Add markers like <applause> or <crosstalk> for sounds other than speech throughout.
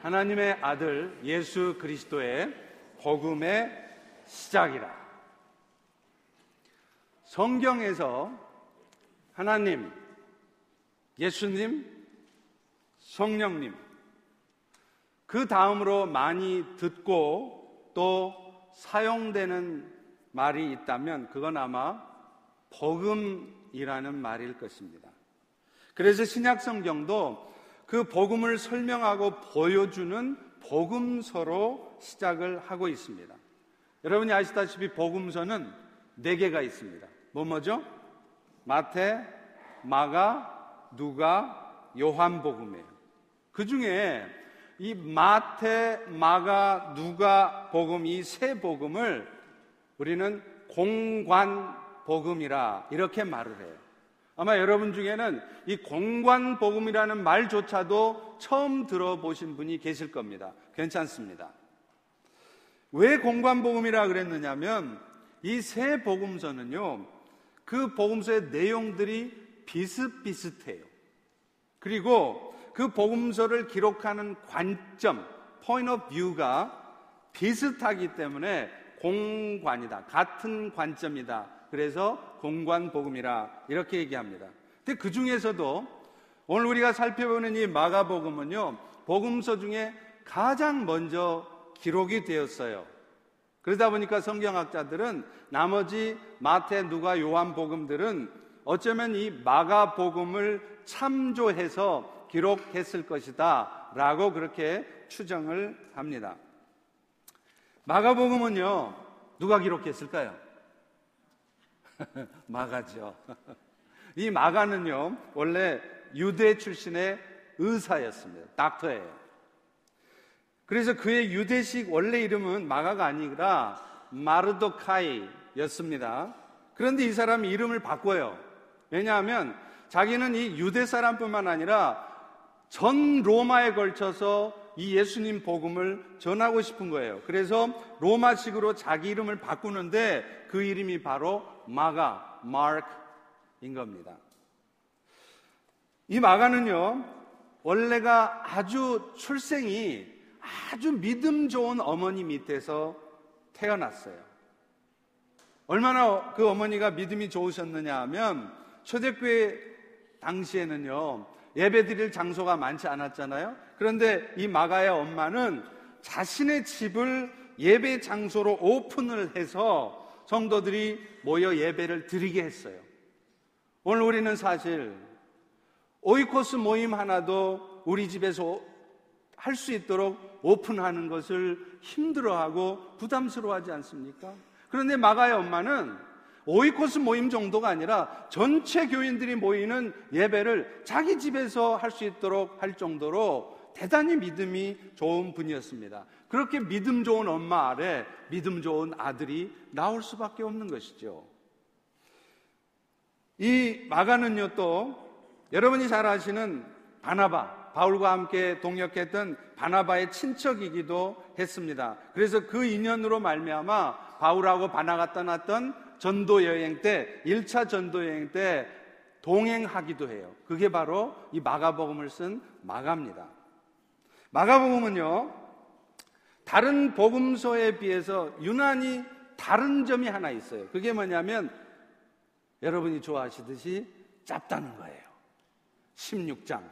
하나님의 아들 예수 그리스도의 복음의 시작이라. 성경에서 하나님, 예수님, 성령님, 그 다음으로 많이 듣고 또 사용되는 말이 있다면 그건 아마 복음이라는 말일 것입니다. 그래서 신약 성경도 그 복음을 설명하고 보여주는 복음서로 시작을 하고 있습니다. 여러분이 아시다시피 복음서는 네 개가 있습니다. 뭐 뭐죠? 마태, 마가, 누가, 요한복음이에요. 그 중에 이 마태, 마가, 누가 복음 이 세 복음을 우리는 공관 복음이라 이렇게 말을 해요. 아마 여러분 중에는 이 공관 복음이라는 말조차도 처음 들어보신 분이 계실 겁니다. 괜찮습니다. 왜 공관 복음이라 그랬느냐면 이 세 복음서는요. 그 복음서의 내용들이 비슷비슷해요. 그리고 그 복음서를 기록하는 관점, point of view가 비슷하기 때문에 공관이다. 같은 관점이다. 그래서 공관 복음이라 이렇게 얘기합니다. 근데 그 중에서도 오늘 우리가 살펴보는 이 마가복음은요. 복음서 중에 가장 먼저 기록이 되었어요. 그러다 보니까 성경학자들은 나머지 마태, 누가, 요한 복음들은 어쩌면 이 마가 복음을 참조해서 기록했을 것이다 라고 그렇게 추정을 합니다. 마가복음은요, 누가 기록했을까요? <laughs> 마가죠. <laughs> 이 마가는요, 원래 유대 출신의 의사였습니다. 닥터예요. 그래서 그의 유대식 원래 이름은 마가가 아니라 마르도카이였습니다. 그런데 이 사람이 이름을 바꿔요. 왜냐하면 자기는 이 유대 사람뿐만 아니라 전 로마에 걸쳐서 이 예수님 복음을 전하고 싶은 거예요. 그래서 로마식으로 자기 이름을 바꾸는데 그 이름이 바로 마가, 마크인 겁니다. 이 마가는요, 원래가 아주 출생이 아주 믿음 좋은 어머니 밑에서 태어났어요. 얼마나 그 어머니가 믿음이 좋으셨느냐 하면 초대교회 당시에는요, 예배 드릴 장소가 많지 않았잖아요. 그런데 이 마가의 엄마는 자신의 집을 예배 장소로 오픈을 해서 성도들이 모여 예배를 드리게 했어요. 오늘 우리는 사실 오이코스 모임 하나도 우리 집에서 할 수 있도록 오픈하는 것을 힘들어하고 부담스러워하지 않습니까? 그런데 마가의 엄마는 오이코스 모임 정도가 아니라 전체 교인들이 모이는 예배를 자기 집에서 할 수 있도록 할 정도로 대단히 믿음이 좋은 분이었습니다. 그렇게 믿음 좋은 엄마 아래 믿음 좋은 아들이 나올 수밖에 없는 것이죠. 이 마가는요 또 여러분이 잘 아시는 바나바, 바울과 함께 동역했던 바나바의 친척이기도 했습니다. 그래서 그 인연으로 말미암아 바울하고 바나가 떠났던 전도 여행 때 1차 전도 여행 때 동행하기도 해요. 그게 바로 이 마가복음을 쓴 마가입니다. 마가복음은요. 다른 복음서에 비해서 유난히 다른 점이 하나 있어요. 그게 뭐냐면 여러분이 좋아하시듯이 짧다는 거예요. 16장.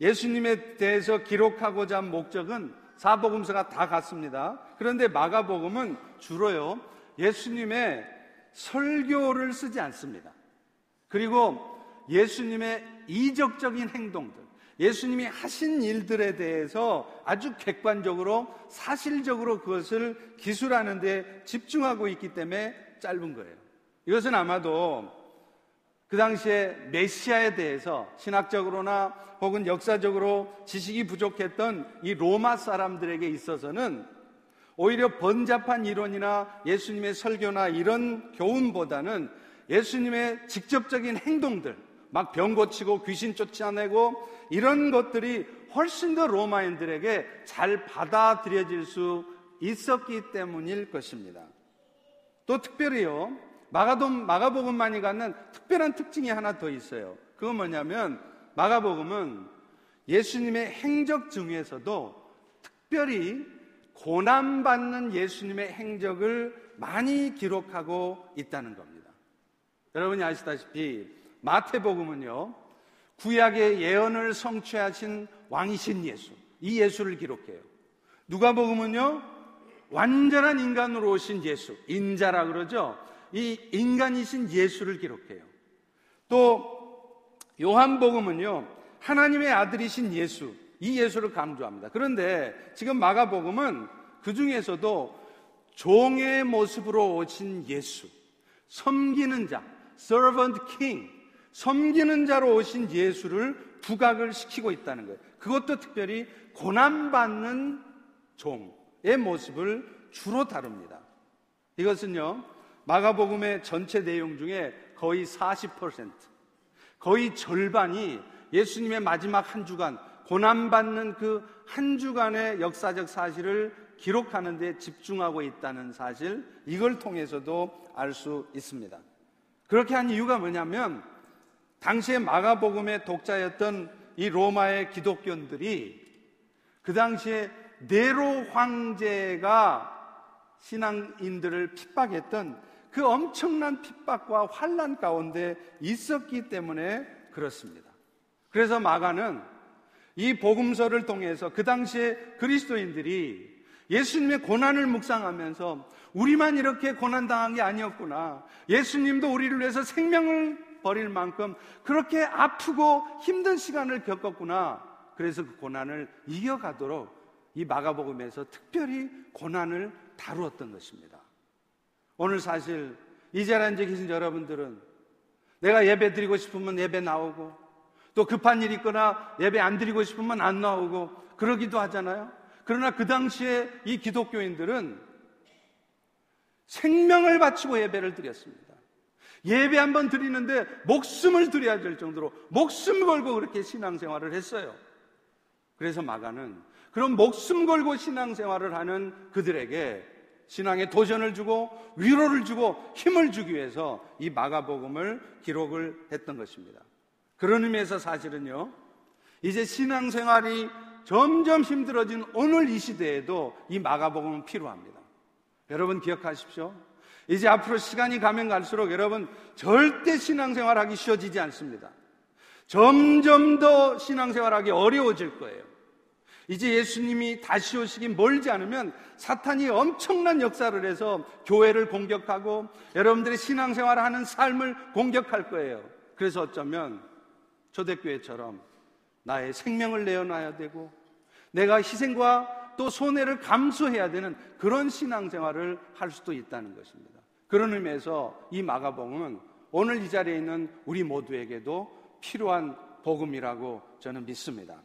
예수님에 대해서 기록하고자 한 목적은 사복음서가 다 같습니다. 그런데 마가복음은 주로요. 예수님의 설교를 쓰지 않습니다. 그리고 예수님의 이적적인 행동들, 예수님이 하신 일들에 대해서 아주 객관적으로 사실적으로 그것을 기술하는 데 집중하고 있기 때문에 짧은 거예요. 이것은 아마도 그 당시에 메시아에 대해서 신학적으로나 혹은 역사적으로 지식이 부족했던 이 로마 사람들에게 있어서는 오히려 번잡한 이론이나 예수님의 설교나 이런 교훈보다는 예수님의 직접적인 행동들, 막 병 고치고 귀신 쫓아내고 이런 것들이 훨씬 더 로마인들에게 잘 받아들여질 수 있었기 때문일 것입니다. 또 특별히요, 마가돔, 마가복음만이 갖는 특별한 특징이 하나 더 있어요. 그건 뭐냐면 마가복음은 예수님의 행적 중에서도 특별히 고난받는 예수님의 행적을 많이 기록하고 있다는 겁니다. 여러분이 아시다시피 마태복음은요, 구약의 예언을 성취하신 왕이신 예수, 이 예수를 기록해요. 누가복음은요, 완전한 인간으로 오신 예수, 인자라 그러죠. 이 인간이신 예수를 기록해요. 또 요한복음은요, 하나님의 아들이신 예수, 이 예수를 강조합니다. 그런데 지금 마가복음은 그 중에서도 종의 모습으로 오신 예수, 섬기는 자, servant king, 섬기는 자로 오신 예수를 부각을 시키고 있다는 거예요. 그것도 특별히 고난받는 종의 모습을 주로 다룹니다. 이것은요, 마가복음의 전체 내용 중에 거의 40%, 거의 절반이 예수님의 마지막 한 주간, 고난받는 그 한 주간의 역사적 사실을 기록하는 데 집중하고 있다는 사실, 이걸 통해서도 알 수 있습니다. 그렇게 한 이유가 뭐냐면, 당시에 마가복음의 독자였던 이 로마의 기독교인들이 그 당시에 네로 황제가 신앙인들을 핍박했던 그 엄청난 핍박과 환란 가운데 있었기 때문에 그렇습니다. 그래서 마가는 이 복음서를 통해서 그 당시에 그리스도인들이 예수님의 고난을 묵상하면서 우리만 이렇게 고난당한 게 아니었구나. 예수님도 우리를 위해서 생명을 버릴 만큼 그렇게 아프고 힘든 시간을 겪었구나. 그래서 그 고난을 이겨가도록 이 마가복음에서 특별히 고난을 다루었던 것입니다. 오늘 사실 이 자리에 앉아 계신 여러분들은 내가 예배 드리고 싶으면 예배 나오고 또 급한 일 있거나 예배 안 드리고 싶으면 안 나오고 그러기도 하잖아요. 그러나 그 당시에 이 기독교인들은 생명을 바치고 예배를 드렸습니다. 예배 한번 드리는데 목숨을 드려야 될 정도로 목숨 걸고 그렇게 신앙생활을 했어요. 그래서 마가는 그런 목숨 걸고 신앙생활을 하는 그들에게 신앙에 도전을 주고 위로를 주고 힘을 주기 위해서 이 마가복음을 기록을 했던 것입니다. 그런 의미에서 사실은요, 이제 신앙생활이 점점 힘들어진 오늘 이 시대에도 이 마가복음은 필요합니다. 여러분 기억하십시오. 이제 앞으로 시간이 가면 갈수록 여러분 절대 신앙생활 하기 쉬워지지 않습니다. 점점 더 신앙생활 하기 어려워질 거예요. 이제 예수님이 다시 오시기 멀지 않으면 사탄이 엄청난 역사를 해서 교회를 공격하고 여러분들의 신앙생활을 하는 삶을 공격할 거예요. 그래서 어쩌면 초대교회처럼 나의 생명을 내어놔야 되고 내가 희생과 또 손해를 감수해야 되는 그런 신앙생활을 할 수도 있다는 것입니다. 그런 의미에서 이 마가복음은 오늘 이 자리에 있는 우리 모두에게도 필요한 복음이라고 저는 믿습니다.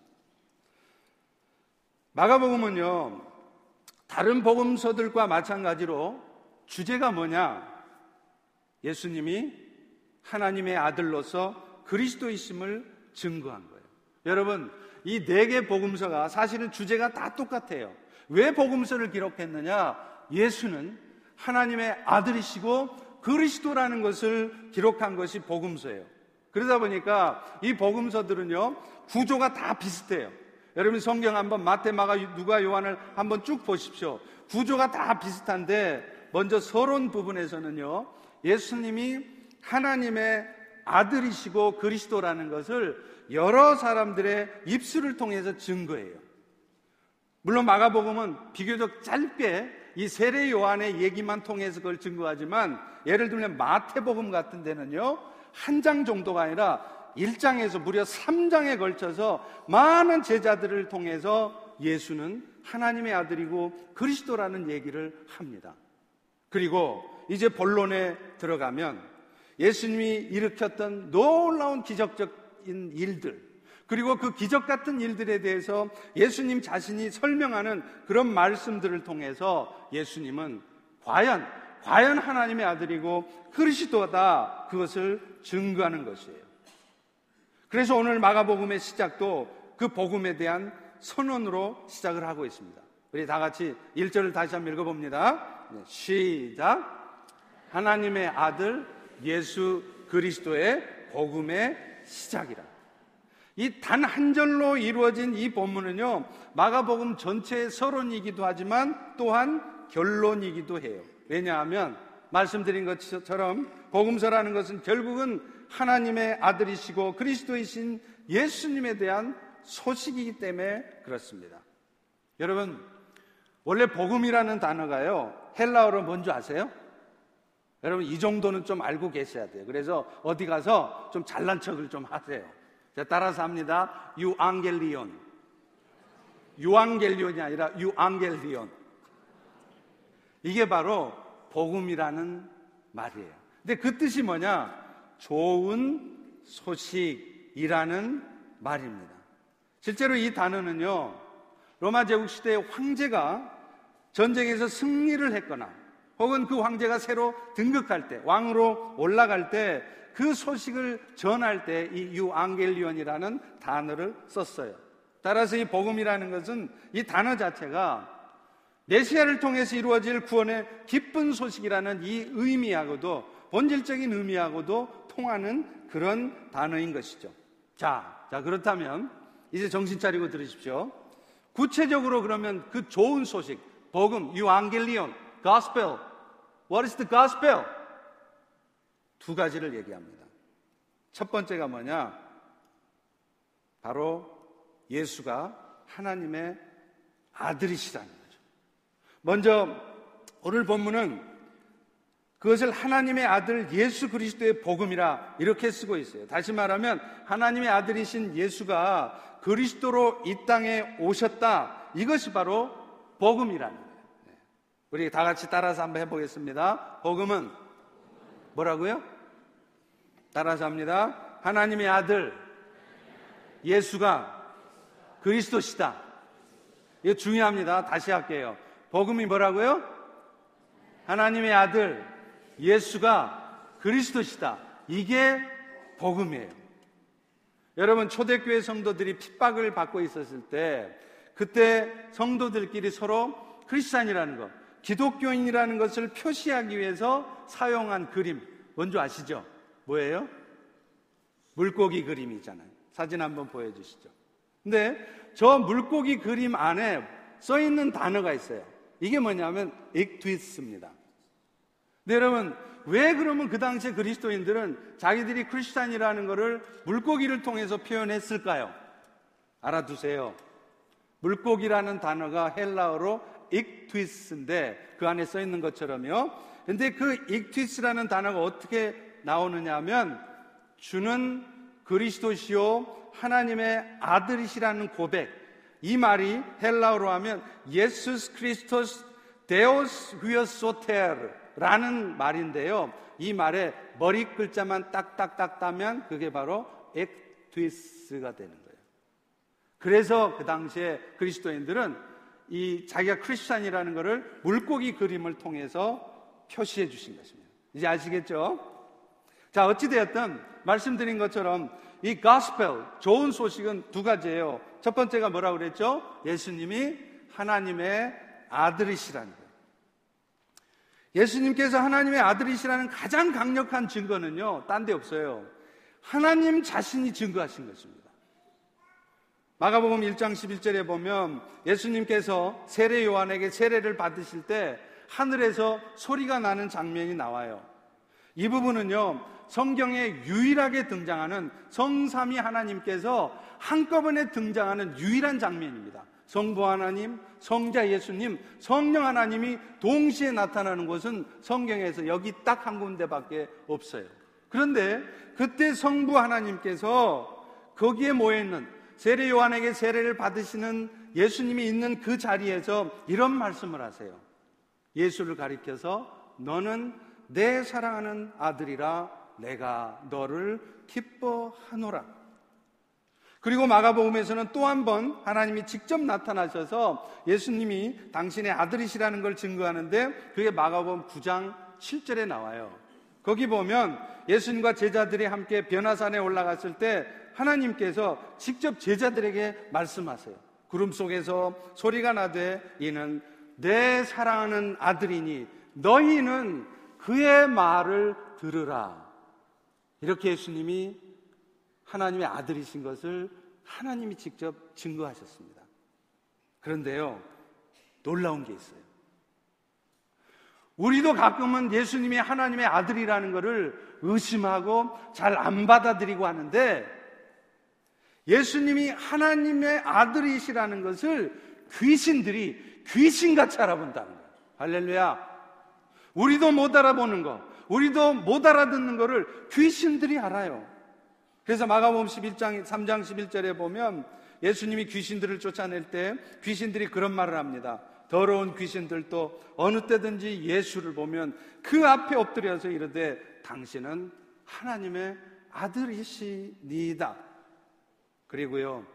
마가복음은요, 다른 복음서들과 마찬가지로 주제가 뭐냐? 예수님이 하나님의 아들로서 그리스도이심을 증거한 거예요. 여러분, 이 네 개 복음서가 사실은 주제가 다 똑같아요. 왜 복음서를 기록했느냐? 예수는 하나님의 아들이시고 그리스도라는 것을 기록한 것이 복음서예요. 그러다 보니까 이 복음서들은요, 구조가 다 비슷해요. 여러분 성경 한번 마태, 마가, 누가, 요한을 한번 쭉 보십시오. 구조가 다 비슷한데 먼저 서론 부분에서는요. 예수님이 하나님의 아들이시고 그리스도라는 것을 여러 사람들의 입술을 통해서 증거해요. 물론 마가복음은 비교적 짧게 이 세례 요한의 얘기만 통해서 그걸 증거하지만 예를 들면 마태복음 같은 데는요. 한 장 정도가 아니라 1장에서 무려 3장에 걸쳐서 많은 제자들을 통해서 예수는 하나님의 아들이고 그리스도라는 얘기를 합니다. 그리고 이제 본론에 들어가면 예수님이 일으켰던 놀라운 기적적인 일들, 그리고 그 기적 같은 일들에 대해서 예수님 자신이 설명하는 그런 말씀들을 통해서 예수님은 과연, 과연 하나님의 아들이고 그리스도다 그것을 증거하는 것이에요. 그래서 오늘 마가복음의 시작도 그 복음에 대한 선언으로 시작을 하고 있습니다. 우리 다 같이 1절을 다시 한번 읽어봅니다. 네, 시작. 하나님의 아들 예수 그리스도의 복음의 시작이라. 이 단 한 절로 이루어진 이 본문은요, 마가복음 전체의 서론이기도 하지만 또한 결론이기도 해요. 왜냐하면 말씀드린 것처럼 복음서라는 것은 결국은 하나님의 아들이시고 그리스도이신 예수님에 대한 소식이기 때문에 그렇습니다. 여러분, 원래 복음이라는 단어가요, 헬라어로 뭔지 아세요? 여러분, 이 정도는 좀 알고 계셔야 돼요. 그래서 어디 가서 좀 잘난 척을 좀 하세요. 자, 따라서 합니다. 유앙겔리온. 유앙겔리온이 아니라 유앙겔리온. 이게 바로 복음이라는 말이에요. 근데 그 뜻이 뭐냐? 좋은 소식이라는 말입니다. 실제로 이 단어는요, 로마 제국 시대의 황제가 전쟁에서 승리를 했거나 혹은 그 황제가 새로 등극할 때, 왕으로 올라갈 때 그 소식을 전할 때 이 유앙겔리온이라는 단어를 썼어요. 따라서 이 복음이라는 것은 이 단어 자체가 메시아를 통해서 이루어질 구원의 기쁜 소식이라는 이 의미하고도 본질적인 의미하고도 통하는 그런 단어인 것이죠. 자, 자 그렇다면 이제 정신 차리고 들으십시오. 구체적으로 그러면 그 좋은 소식, 복음, 유앙겔리온, gospel. What is the gospel? 두 가지를 얘기합니다. 첫 번째가 뭐냐? 바로 예수가 하나님의 아들이시라는 거죠. 먼저 오늘 본문은 그것을 하나님의 아들 예수 그리스도의 복음이라 이렇게 쓰고 있어요. 다시 말하면 하나님의 아들이신 예수가 그리스도로 이 땅에 오셨다. 이것이 바로 복음이라는 거예요. 네. 우리 다 같이 따라서 한번 해보겠습니다. 복음은 뭐라고요? 따라서 합니다. 하나님의 아들 예수가 그리스도시다. 이거 중요합니다. 다시 할게요. 복음이 뭐라고요? 하나님의 아들 예수가 그리스도시다. 이게 복음이에요. 여러분, 초대교회 성도들이 핍박을 받고 있었을 때, 그때 성도들끼리 서로 크리스찬이라는 것, 기독교인이라는 것을 표시하기 위해서 사용한 그림, 뭔지 아시죠? 뭐예요? 물고기 그림이잖아요. 사진 한번 보여주시죠. 근데 저 물고기 그림 안에 써 있는 단어가 있어요. 이게 뭐냐면 엑트위스입니다. 네, 여러분, 왜 그러면 그 당시에 그리스도인들은 자기들이 크리스찬이라는 것을 물고기를 통해서 표현했을까요? 알아두세요. 물고기라는 단어가 헬라어로 익트위스인데 그 안에 써 있는 것처럼요. 근데 그 ἰχθύς라는 단어가 어떻게 나오느냐 하면 주는 그리스도시요 하나님의 아들이시라는 고백. 이 말이 헬라어로 하면 Ἰησοῦς Χριστός Θεός Υἱός Σωτήρ 라는 말인데요. 이 말에 머리 글자만 딱딱딱 따면 그게 바로 ἰχθύς가 되는 거예요. 그래서 그 당시에 그리스도인들은 이 자기가 크리스찬이라는 것을 물고기 그림을 통해서 표시해 주신 것입니다. 이제 아시겠죠? 자, 어찌되었든 말씀드린 것처럼 이 가스펠, 좋은 소식은 두 가지예요. 첫 번째가 뭐라고 그랬죠? 예수님이 하나님의 아들이시라는 거예요. 예수님께서 하나님의 아들이시라는 가장 강력한 증거는요, 딴 데 없어요. 하나님 자신이 증거하신 것입니다. 마가복음 1장 11절에 보면 예수님께서 세례 요한에게 세례를 받으실 때 하늘에서 소리가 나는 장면이 나와요. 이 부분은요, 성경에 유일하게 등장하는 성삼위 하나님께서 한꺼번에 등장하는 유일한 장면입니다. 성부 하나님, 성자 예수님, 성령 하나님이 동시에 나타나는 것은 성경에서 여기 딱 한 군데밖에 없어요. 그런데 그때 성부 하나님께서 거기에 모여 있는 세례 요한에게 세례를 받으시는 예수님이 있는 그 자리에서 이런 말씀을 하세요. 예수를 가리켜서 너는 내 사랑하는 아들이라 내가 너를 기뻐하노라. 그리고 마가복음에서는 또 한 번 하나님이 직접 나타나셔서 예수님이 당신의 아들이시라는 걸 증거하는데 그게 마가복음 9장 7절에 나와요. 거기 보면 예수님과 제자들이 함께 변화산에 올라갔을 때 하나님께서 직접 제자들에게 말씀하세요. 구름 속에서 소리가 나되 이는 내 사랑하는 아들이니 너희는 그의 말을 들으라. 이렇게 예수님이 하나님의 아들이신 것을 하나님이 직접 증거하셨습니다. 그런데요, 놀라운 게 있어요. 우리도 가끔은 예수님이 하나님의 아들이라는 것을 의심하고 잘 안 받아들이고 하는데 예수님이 하나님의 아들이시라는 것을 귀신들이 귀신같이 알아본다는 거예요. 할렐루야. 우리도 못 알아보는 거, 우리도 못 알아듣는 거를 귀신들이 알아요. 그래서 마가복음 11장 3장 11절에 보면 예수님이 귀신들을 쫓아낼 때 귀신들이 그런 말을 합니다. 더러운 귀신들도 어느 때든지 예수를 보면 그 앞에 엎드려서 이르되 당신은 하나님의 아들이시니다. 그리고요,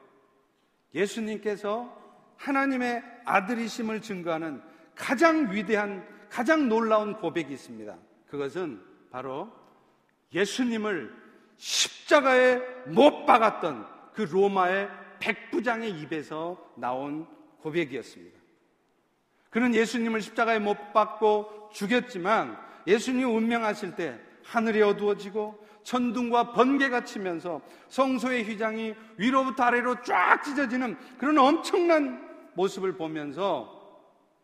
예수님께서 하나님의 아들이심을 증거하는 가장 위대한, 가장 놀라운 고백이 있습니다. 그것은 바로 예수님을 십자가에 못 박았던 그 로마의 백부장의 입에서 나온 고백이었습니다. 그는 예수님을 십자가에 못 박고 죽였지만 예수님 운명하실 때 하늘이 어두워지고 천둥과 번개가 치면서 성소의 휘장이 위로부터 아래로 쫙 찢어지는 그런 엄청난 모습을 보면서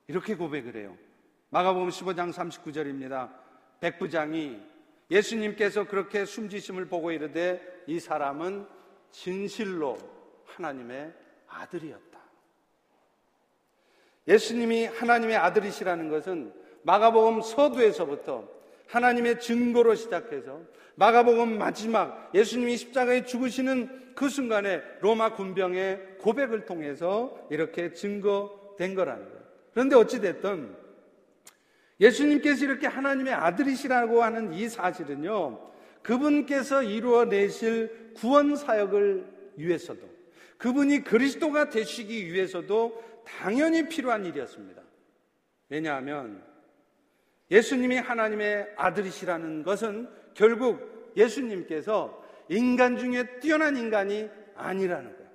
이렇게 고백을 해요. 마가복음 15장 39절입니다. 백부장이 예수님께서 그렇게 숨지심을 보고 이르되 이 사람은 진실로 하나님의 아들이었다. 예수님이 하나님의 아들이시라는 것은 마가복음 서두에서부터 하나님의 증거로 시작해서 마가복음 마지막 예수님이 십자가에 죽으시는 그 순간에 로마 군병의 고백을 통해서 이렇게 증거된 거라는 거예요. 그런데 어찌됐든 예수님께서 이렇게 하나님의 아들이시라고 하는 이 사실은요, 그분께서 이루어내실 구원 사역을 위해서도, 그분이 그리스도가 되시기 위해서도 당연히 필요한 일이었습니다. 왜냐하면 예수님이 하나님의 아들이시라는 것은 결국 예수님께서 인간 중에 뛰어난 인간이 아니라는 거예요.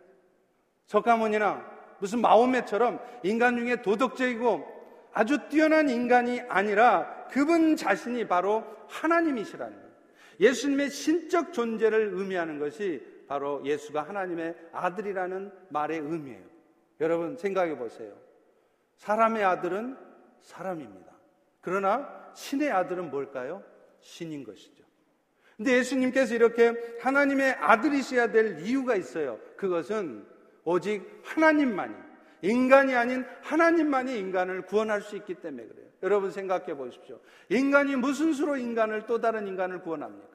석가모니나 무슨 마오메처럼 인간 중에 도덕적이고 아주 뛰어난 인간이 아니라 그분 자신이 바로 하나님이시라는 거예요. 예수님의 신적 존재를 의미하는 것이 바로 예수가 하나님의 아들이라는 말의 의미예요. 여러분 생각해 보세요. 사람의 아들은 사람입니다. 그러나 신의 아들은 뭘까요? 신인 것이죠. 근데 예수님께서 이렇게 하나님의 아들이셔야 될 이유가 있어요. 그것은 오직 하나님만이, 인간이 아닌 하나님만이 인간을 구원할 수 있기 때문에 그래요. 여러분 생각해 보십시오. 인간이 무슨 수로 인간을 또 다른 인간을 구원합니까?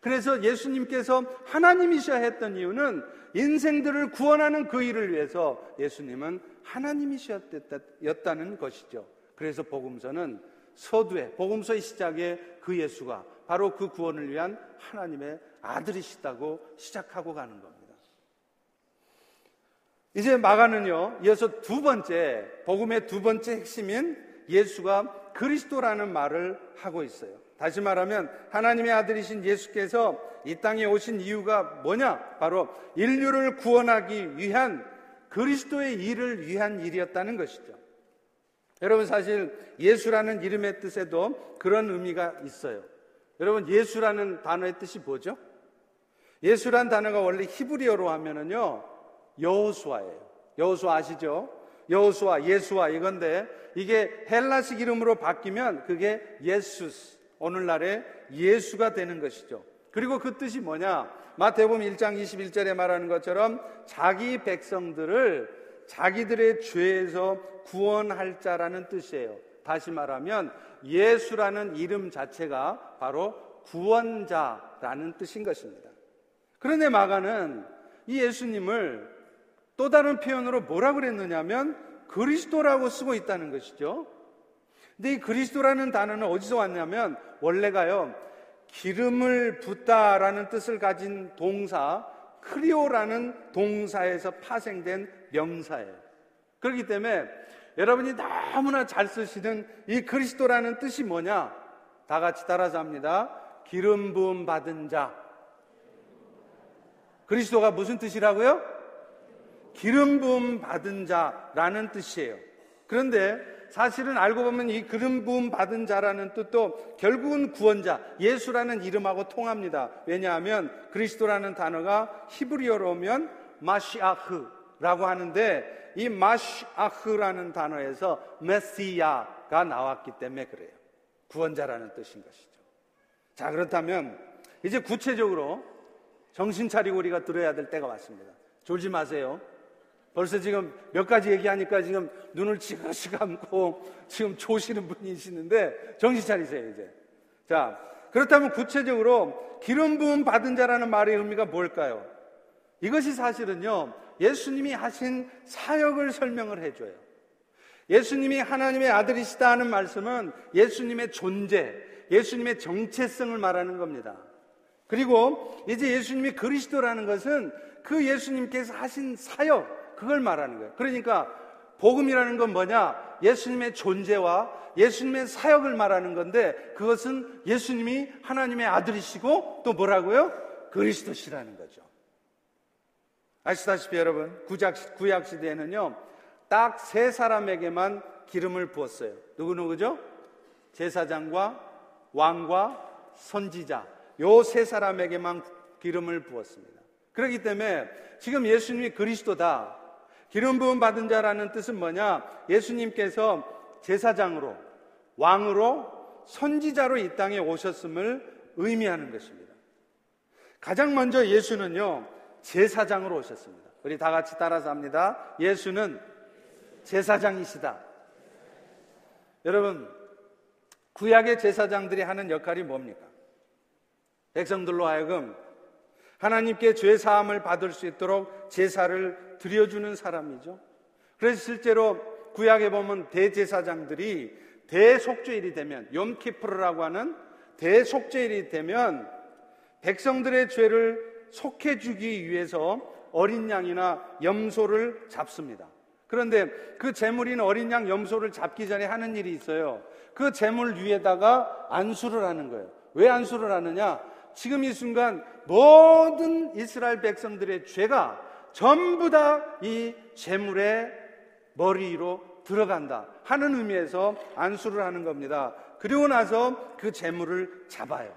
그래서 예수님께서 하나님이셔야 했던 이유는 인생들을 구원하는 그 일을 위해서 예수님은 하나님이셨다는 것이죠. 그래서 복음서는 서두에 복음서의 시작에 그 예수가 바로 그 구원을 위한 하나님의 아들이시다고 시작하고 가는 겁니다. 이제 마가는요, 이어서 두 번째, 복음의 두 번째 핵심인 예수가 그리스도라는 말을 하고 있어요. 다시 말하면 하나님의 아들이신 예수께서 이 땅에 오신 이유가 뭐냐? 바로 인류를 구원하기 위한 그리스도의 일을 위한 일이었다는 것이죠. 여러분 사실 예수라는 이름의 뜻에도 그런 의미가 있어요. 여러분 예수라는 단어의 뜻이 뭐죠? 예수란 단어가 원래 히브리어로 하면은요 여호수아예요. 여호수아 아시죠? 여호수아, 예수아 이건데 이게 헬라식 이름으로 바뀌면 그게 예수스 오늘날의 예수가 되는 것이죠. 그리고 그 뜻이 뭐냐? 마태복음 1장 21절에 말하는 것처럼 자기 백성들을 자기들의 죄에서 구원할 자라는 뜻이에요. 다시 말하면 예수라는 이름 자체가 바로 구원자라는 뜻인 것입니다. 그런데 마가는 이 예수님을 또 다른 표현으로 뭐라고 그랬느냐면 그리스도라고 쓰고 있다는 것이죠. 근데 이 그리스도라는 단어는 어디서 왔냐면 원래가요 기름을 붓다라는 뜻을 가진 동사 크리오라는 동사에서 파생된 명사예요. 그렇기 때문에 여러분이 너무나 잘 쓰시는 이 그리스도라는 뜻이 뭐냐? 다 같이 따라서 합니다. 기름 부음 받은 자. 그리스도가 무슨 뜻이라고요? 기름 부음 받은 자라는 뜻이에요. 그런데 사실은 알고 보면 이 기름 부음 받은 자라는 뜻도 결국은 구원자, 예수라는 이름하고 통합니다. 왜냐하면 그리스도라는 단어가 히브리어로 오면 마시아흐라고 하는데 이 마시아흐라는 단어에서 메시아가 나왔기 때문에 그래요. 구원자라는 뜻인 것이죠. 자, 그렇다면 이제 구체적으로 정신 차리고 우리가 들어야 될 때가 왔습니다. 졸지 마세요. 벌써 지금 몇 가지 얘기하니까 지금 눈을 지그시 감고 지금 조시는 분이 있는데 정신 차리세요, 이제. 자, 그렇다면 구체적으로 기름 부음 받은 자라는 말의 의미가 뭘까요? 이것이 사실은요, 예수님이 하신 사역을 설명을 해줘요. 예수님이 하나님의 아들이시다 하는 말씀은 예수님의 존재, 예수님의 정체성을 말하는 겁니다. 그리고 이제 예수님이 그리스도라는 것은 그 예수님께서 하신 사역, 그걸 말하는 거예요. 그러니까 복음이라는 건 뭐냐? 예수님의 존재와 예수님의 사역을 말하는 건데 그것은 예수님이 하나님의 아들이시고 또 뭐라고요? 그리스도시라는 거죠. 아시다시피 여러분, 구약, 시대에는요, 딱 세 사람에게만 기름을 부었어요. 누구누구죠? 제사장과 왕과 선지자. 요 세 사람에게만 기름을 부었습니다. 그렇기 때문에 지금 예수님이 그리스도다. 기름 부음 받은 자라는 뜻은 뭐냐? 예수님께서 제사장으로, 왕으로, 선지자로 이 땅에 오셨음을 의미하는 것입니다. 가장 먼저 예수는요, 제사장으로 오셨습니다. 우리 다 같이 따라서 합니다. 예수는 제사장이시다. 여러분, 구약의 제사장들이 하는 역할이 뭡니까? 백성들로 하여금 하나님께 죄 사함을 받을 수 있도록 제사를 드려주는 사람이죠. 그래서 실제로 구약에 보면 대제사장들이 대속죄일이 되면 욤키프르라고 하는 대속죄일이 되면 백성들의 죄를 속해 주기 위해서 어린 양이나 염소를 잡습니다. 그런데 그 재물인 어린 양 염소를 잡기 전에 하는 일이 있어요. 그 재물 위에다가 안수를 하는 거예요. 왜 안수를 하느냐? 지금 이 순간 모든 이스라엘 백성들의 죄가 전부 다 이 재물의 머리로 들어간다 하는 의미에서 안수를 하는 겁니다. 그리고 나서 그 재물을 잡아요.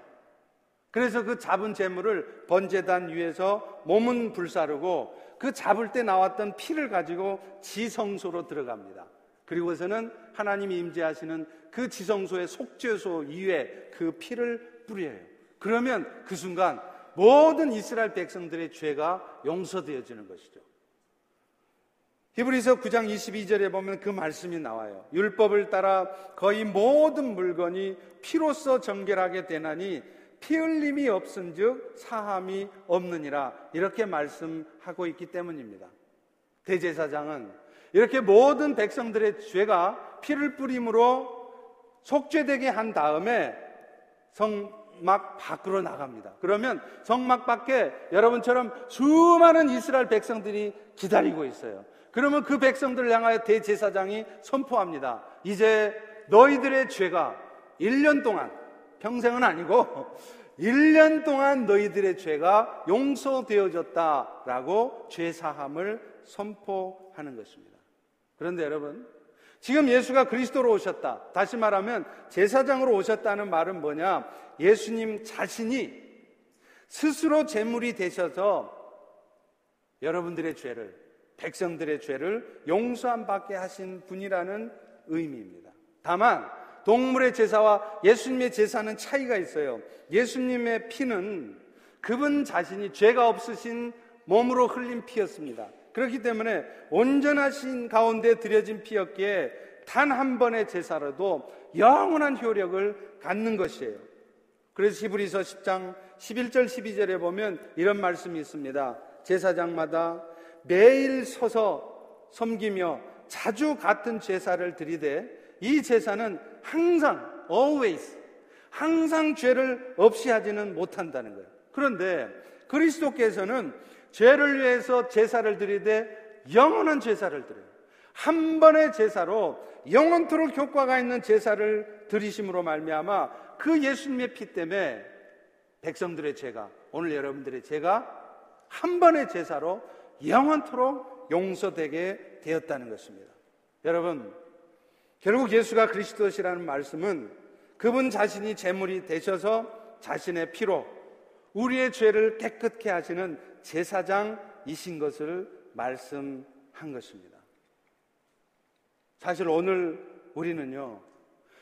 그래서 그 잡은 재물을 번제단 위에서 몸은 불사르고 그 잡을 때 나왔던 피를 가지고 지성소로 들어갑니다. 그리고서는 하나님이 임재하시는 그 지성소의 속죄소 위에 그 피를 뿌려요. 그러면 그 순간 모든 이스라엘 백성들의 죄가 용서되어지는 것이죠. 히브리서 9장 22절에 보면 그 말씀이 나와요. 율법을 따라 거의 모든 물건이 피로써 정결하게 되나니 피 흘림이 없은즉 사함이 없느니라 이렇게 말씀하고 있기 때문입니다. 대제사장은 이렇게 모든 백성들의 죄가 피를 뿌림으로 속죄되게 한 다음에 성 막 밖으로 나갑니다. 그러면 성막 밖에 여러분처럼 수많은 이스라엘 백성들이 기다리고 있어요. 그러면 그 백성들을 향하여 대제사장이 선포합니다. 이제 너희들의 죄가 1년 동안 평생은 아니고 <laughs> 1년 동안 너희들의 죄가 용서되어졌다라고 죄사함을 선포하는 것입니다. 그런데 여러분, 지금 예수가 그리스도로 오셨다. 다시 말하면 제사장으로 오셨다는 말은 뭐냐? 예수님 자신이 스스로 제물이 되셔서 여러분들의 죄를, 백성들의 죄를 용서함 받게 하신 분이라는 의미입니다. 다만 동물의 제사와 예수님의 제사는 차이가 있어요. 예수님의 피는 그분 자신이 죄가 없으신 몸으로 흘린 피였습니다. 그렇기 때문에 온전하신 가운데 드려진 피였기에 단 한 번의 제사라도 영원한 효력을 갖는 것이에요. 그래서 히브리서 10장 11절 12절에 보면 이런 말씀이 있습니다. 제사장마다 매일 서서 섬기며 자주 같은 제사를 드리되 이 제사는 항상 always 항상 죄를 없이 하지는 못한다는 거예요. 그런데 그리스도께서는 죄를 위해서 제사를 드리되 영원한 제사를 드려요. 한 번의 제사로 영원토록 효과가 있는 제사를 드리심으로 말미암아 그 예수님의 피 때문에 백성들의 죄가 오늘 여러분들의 죄가 한 번의 제사로 영원토록 용서되게 되었다는 것입니다. 여러분 결국 예수가 그리스도시라는 말씀은 그분 자신이 제물이 되셔서 자신의 피로 우리의 죄를 깨끗게 하시는 제사장 자이신 것을 말씀한 것입니다. 사실 오늘 우리는요,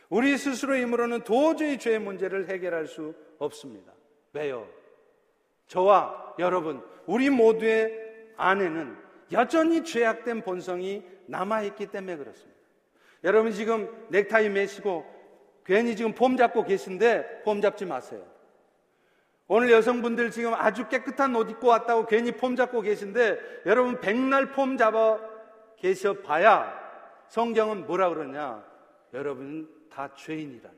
우리 스스로의 힘으로는 도저히 죄의 문제를 해결할 수 없습니다. 왜요? 저와 여러분, 우리 모두의 안에는 여전히 죄악된 본성이 남아있기 때문에 그렇습니다. 여러분 지금 넥타이 매시고 괜히 지금 폼 잡고 계신데 폼 잡지 마세요. 오늘 여성분들 지금 아주 깨끗한 옷 입고 왔다고 괜히 폼 잡고 계신데 여러분 백날 폼 잡아 계셔 봐야 성경은 뭐라 그러냐? 여러분 다 죄인이다.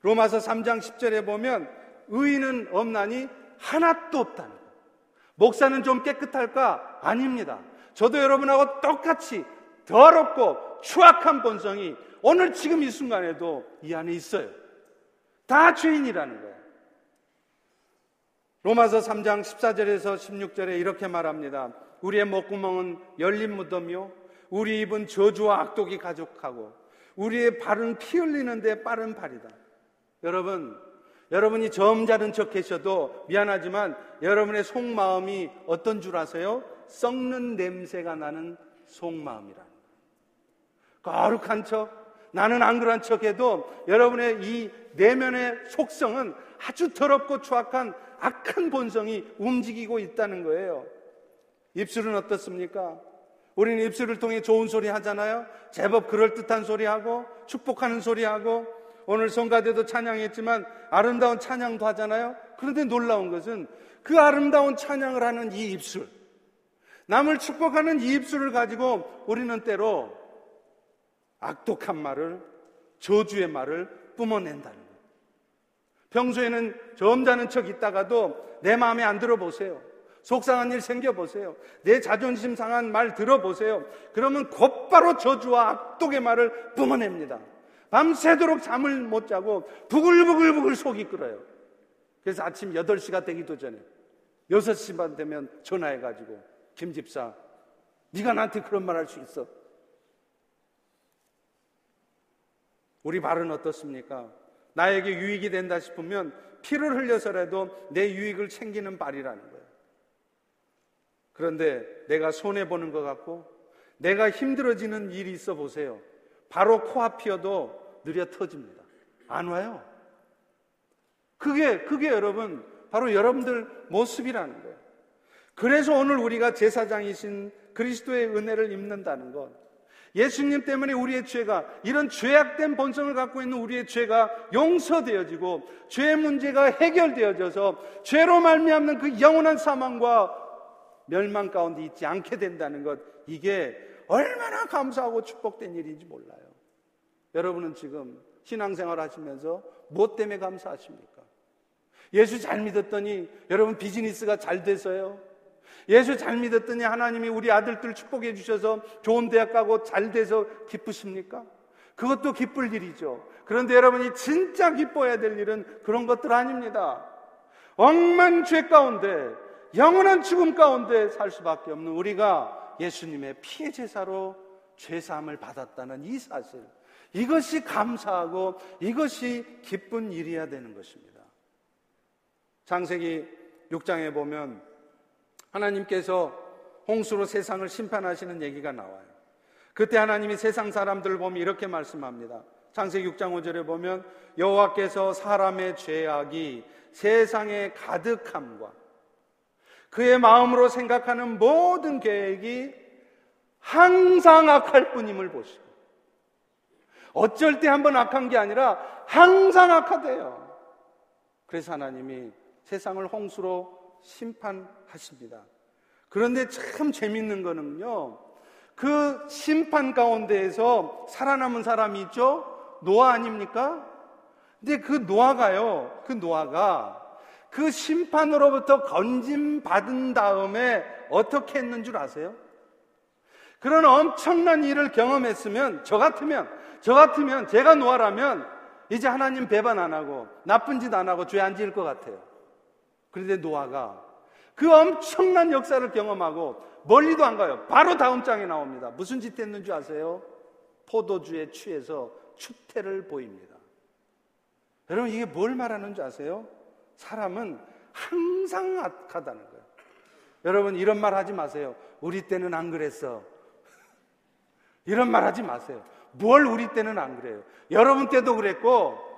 로마서 3장 10절에 보면 의인은 없나니 하나도 없다는 거. 목사는 좀 깨끗할까? 아닙니다. 저도 여러분하고 똑같이 더럽고 추악한 본성이 오늘 지금 이 순간에도 이 안에 있어요. 다 죄인이라는 거예요. 로마서 3장 14절에서 16절에 이렇게 말합니다. 우리의 목구멍은 열린 무덤이요. 우리 입은 저주와 악독이 가족하고 우리의 발은 피 흘리는데 빠른 발이다. 여러분, 여러분이 점잖은 척 계셔도 미안하지만 여러분의 속마음이 어떤 줄 아세요? 썩는 냄새가 나는 속마음이라. 거룩한 척, 나는 안 그런 척 해도 여러분의 이 내면의 속성은 아주 더럽고 추악한 악한 본성이 움직이고 있다는 거예요. 입술은 어떻습니까? 우리는 입술을 통해 좋은 소리 하잖아요. 제법 그럴듯한 소리 하고 축복하는 소리 하고 오늘 성가대도 찬양했지만 아름다운 찬양도 하잖아요. 그런데 놀라운 것은 그 아름다운 찬양을 하는 이 입술, 남을 축복하는 이 입술을 가지고 우리는 때로 악독한 말을, 저주의 말을 뿜어낸다는. 평소에는 점잖은 척 있다가도 내 마음에 안 들어보세요. 속상한 일 생겨보세요. 내 자존심 상한 말 들어보세요. 그러면 곧바로 저주와 악독의 말을 뿜어냅니다. 밤새도록 잠을 못 자고 부글부글부글 속이 끓어요. 그래서 아침 8시가 되기도 전에 6시만 되면 전화해가지고 김 집사 네가 나한테 그런 말 할 수 있어. 우리 발은 어떻습니까? 나에게 유익이 된다 싶으면 피를 흘려서라도 내 유익을 챙기는 발이라는 거예요. 그런데 내가 손해보는 것 같고 내가 힘들어지는 일이 있어 보세요. 바로 코앞이어도 느려 터집니다. 안 와요. 그게, 그게 여러분, 바로 여러분들 모습이라는 거예요. 그래서 오늘 우리가 제사장이신 그리스도의 은혜를 입는다는 것. 예수님 때문에 우리의 죄가, 이런 죄악된 본성을 갖고 있는 우리의 죄가 용서되어지고, 죄의 문제가 해결되어져서, 죄로 말미암는 그 영원한 사망과 멸망 가운데 있지 않게 된다는 것, 이게 얼마나 감사하고 축복된 일인지 몰라요. 여러분은 지금 신앙생활 하시면서 무엇 때문에 감사하십니까? 예수 잘 믿었더니 여러분 비즈니스가 잘 돼서요. 예수 잘 믿었더니 하나님이 우리 아들들 축복해 주셔서 좋은 대학 가고 잘 돼서 기쁘십니까? 그것도 기쁠 일이죠. 그런데 여러분이 진짜 기뻐해야 될 일은 그런 것들 아닙니다. 억만 죄 가운데 영원한 죽음 가운데 살 수밖에 없는 우리가 예수님의 피해 제사로 죄 사함을 받았다는 이 사실. 이것이 감사하고 이것이 기쁜 일이어야 되는 것입니다. 창세기 6장에 보면 하나님께서 홍수로 세상을 심판하시는 얘기가 나와요. 그때 하나님이 세상 사람들을 보면 이렇게 말씀합니다. 창세기 6장 5절에 보면 여호와께서 사람의 죄악이 세상에 가득함과 그의 마음으로 생각하는 모든 계획이 항상 악할 뿐임을 보시고 어쩔 때 한 번 악한 게 아니라 항상 악하대요. 그래서 하나님이 세상을 홍수로 심판하십니다. 그런데 참 재밌는 거는요. 그 심판 가운데에서 살아남은 사람이 있죠? 노아 아닙니까? 근데 그 노아가요. 그 노아가 그 심판으로부터 건짐 받은 다음에 어떻게 했는 줄 아세요? 그런 엄청난 일을 경험했으면 저 같으면 저 같으면 제가 노아라면 이제 하나님 배반 안 하고 나쁜 짓 안 하고 죄 안 지을 것 같아요. 그런데 노아가 그 엄청난 역사를 경험하고 멀리도 안 가요. 바로 다음 장에 나옵니다. 무슨 짓 했는 줄 아세요? 포도주에 취해서 추태를 보입니다. 여러분 이게 뭘 말하는 줄 아세요? 사람은 항상 악하다는 거예요. 여러분 이런 말 하지 마세요. 우리 때는 안 그랬어. <laughs> 이런 말 하지 마세요. 뭘 우리 때는 안 그래요. 여러분 때도 그랬고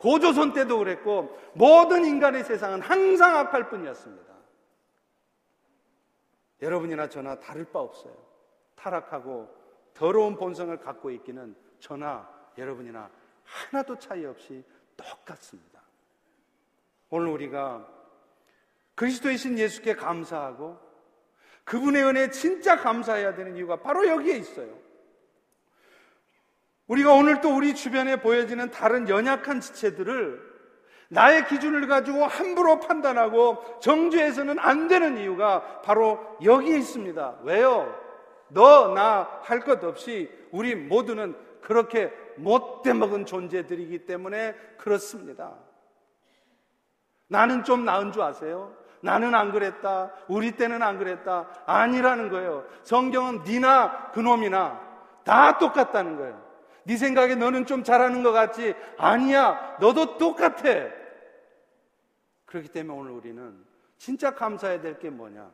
고조선 때도 그랬고 모든 인간의 세상은 항상 악할 뿐이었습니다. 여러분이나 저나 다를 바 없어요. 타락하고 더러운 본성을 갖고 있기는 저나 여러분이나 하나도 차이 없이 똑같습니다. 오늘 우리가 그리스도이신 예수께 감사하고 그분의 은혜에 진짜 감사해야 되는 이유가 바로 여기에 있어요. 우리가 오늘 또 우리 주변에 보여지는 다른 연약한 지체들을 나의 기준을 가지고 함부로 판단하고 정죄해서는 안 되는 이유가 바로 여기에 있습니다. 왜요? 너, 나 할 것 없이 우리 모두는 그렇게 못돼 먹은 존재들이기 때문에 그렇습니다. 나는 좀 나은 줄 아세요? 나는 안 그랬다. 우리 때는 안 그랬다. 아니라는 거예요. 성경은 니나 그놈이나 다 똑같다는 거예요. 네 생각에 너는 좀 잘하는 것 같지? 아니야. 너도 똑같아. 그렇기 때문에 오늘 우리는 진짜 감사해야 될 게 뭐냐?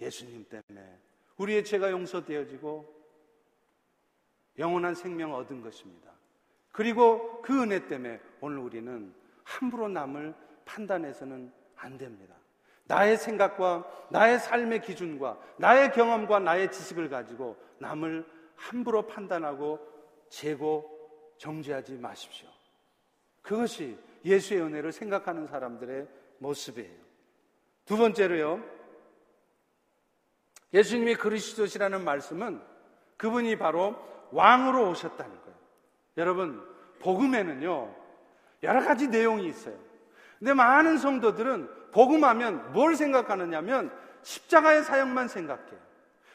예수님 때문에 우리의 죄가 용서되어지고 영원한 생명 얻은 것입니다. 그리고 그 은혜 때문에 오늘 우리는 함부로 남을 판단해서는 안 됩니다. 나의 생각과 나의 삶의 기준과 나의 경험과 나의 지식을 가지고 남을 함부로 판단하고 재고 정죄하지 마십시오. 그것이 예수의 은혜를 생각하는 사람들의 모습이에요. 두 번째로요. 예수님이 그리스도시라는 말씀은 그분이 바로 왕으로 오셨다는 거예요. 여러분, 복음에는요, 여러 가지 내용이 있어요. 근데 많은 성도들은 복음하면 뭘 생각하느냐면 십자가의 사역만 생각해요.